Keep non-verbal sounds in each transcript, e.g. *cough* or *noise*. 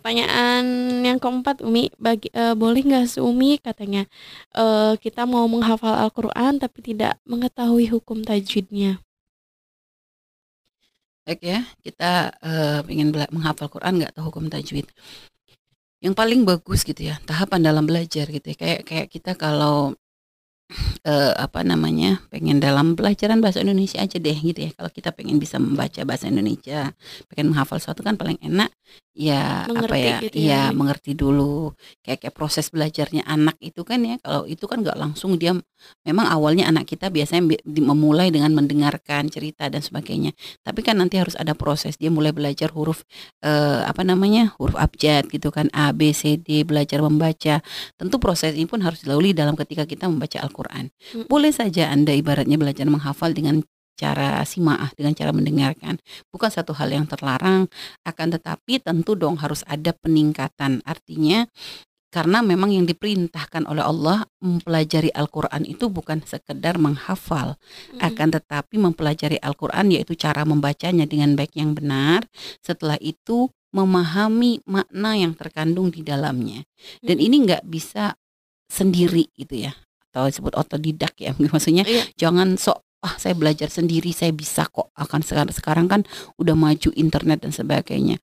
pertanyaan yang keempat Umi, bagi eee, boleh nggak sih Umi katanya, eee, kita mau menghafal Al-Qur'an tapi tidak mengetahui hukum tajwidnya? Baik ya, kita, pengen bela menghafal Quran nggak tahu hukum tajwid. Yang paling bagus gitu ya, tahapan dalam belajar gitu ya, kayak kayak kita kalau Eee, apa namanya, pengen dalam pelajaran bahasa Indonesia aja deh gitu ya, kalau kita pengen bisa membaca bahasa Indonesia, pengen menghafal sesuatu kan paling enak ya apa Mengerti ya gitu ya Umi? mengerti dulu. Kayak kayak proses belajarnya anak itu kan ya, kalau itu kan nggak langsung dia memang awalnya anak kita biasanya memulai dengan mendengarkan cerita dan sebagainya. Tapi kan nanti harus ada proses, dia mulai belajar huruf, eee, apa namanya, huruf abjad gitu kan, A, B, C, D, belajar membaca. Tentu proses ini pun harus dilalui dalam ketika kita membaca Al-Qur'an. Mhm. Boleh saja Anda ibaratnya belajar menghafal dengan cara simaah, dengan cara mendengarkan. Bukan satu hal yang terlarang, akan tetapi tentu dong harus ada peningkatan. Artinya karena memang yang diperintahkan oleh Allah mempelajari Al-Qur'an itu bukan sekedar menghafal, Mhm. akan tetapi mempelajari Al-Qur'an yaitu cara membacanya dengan baik yang benar, setelah itu memahami makna yang terkandung di dalamnya. Dan ini nggak bisa sendiri gitu ya, atau disebut otodidak ya, *laughs* maksudnya Iya. jangan sok, "Ah saya belajar sendiri, saya bisa kok." Akan sekarang sekarang kan udah maju internet dan sebagainya.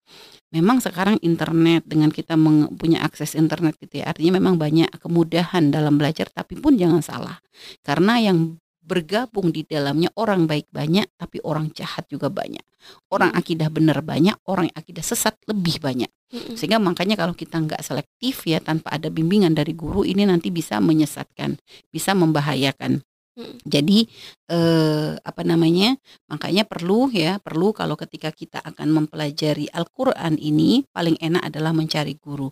Memang sekarang internet dengan kita punya akses internet gitu ya, artinya memang banyak kemudahan dalam belajar, tapi pun jangan salah, karena yang bergabung di dalamnya orang baik banyak, tapi orang jahat juga banyak. Orang Mhm. akidah benar banyak, orang akidah sesat lebih banyak. Mhm. Sehingga makanya kalau kita nggak selektif ya, tanpa ada bimbingan dari guru, ini nanti bisa menyesatkan, bisa membahayakan. Mhm. Jadi, eee, apa namanya, makanya perlu ya, perlu kalau ketika kita akan mempelajari Al-Qur'an ini, paling enak adalah mencari guru.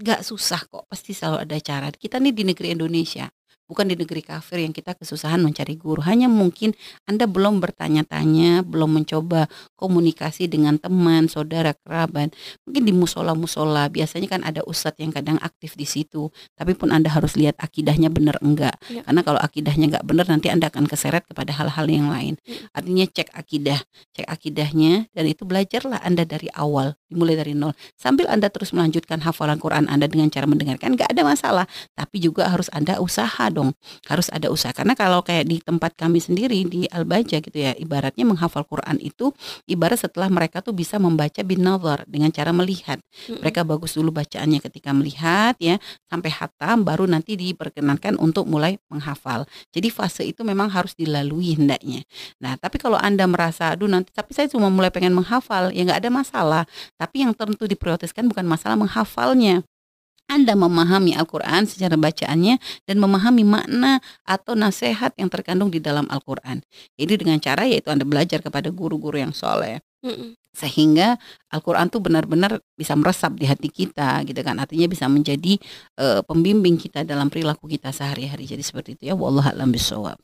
Nggak susah kok, pasti selalu ada cara. Kita nih di negeri Indonesia, bukan di negeri kafir yang kita kesusahan mencari guru. Hanya mungkin Anda belum bertanya-tanya, belum mencoba komunikasi dengan teman, saudara, kerabat. Mungkin di musola-musola, biasanya kan ada ustadz yang kadang aktif di situ, tapi pun Anda harus lihat akidahnya benar enggak. Iya. Karena kalau akidahnya nggak benar, nanti Anda akan keseret kepada hal-hal yang lain. Mhm. Artinya cek akidah, cek akidahnya, dan itu belajarlah Anda dari awal, dimulai dari nol. Sambil Anda terus melanjutkan hafalan Quran Anda dengan cara mendengarkan, nggak ada masalah. Tapi juga harus Anda usaha dong, harus ada usaha. Karena kalau kayak di tempat kami sendiri di Al-Baja gitu ya, ibaratnya menghafal Quran itu ibarat setelah mereka tuh bisa membaca bin nazar dengan cara melihat. Mhm. Mereka bagus dulu bacaannya ketika melihat ya, sampai hatam baru nanti diperkenankan untuk mulai menghafal. Jadi fase itu memang harus dilalui hendaknya. Nah, tapi kalau Anda merasa, "Aduh nanti tapi saya cuma mulai pengen menghafal," ya nggak ada masalah. Tapi yang tentu diprioritaskan bukan masalah menghafalnya. Anda memahami Al-Qur'an secara bacaannya dan memahami makna atau nasihat yang terkandung di dalam Al-Qur'an. Jadi dengan cara yaitu Anda belajar kepada guru-guru yang soleh. Mhm. Sehingga Al-Qur'an tuh benar-benar bisa meresap di hati kita gitu kan, artinya bisa menjadi, eee, pembimbing kita dalam perilaku kita sehari-hari. Jadi seperti itu ya, wallahu a'lam bishawab.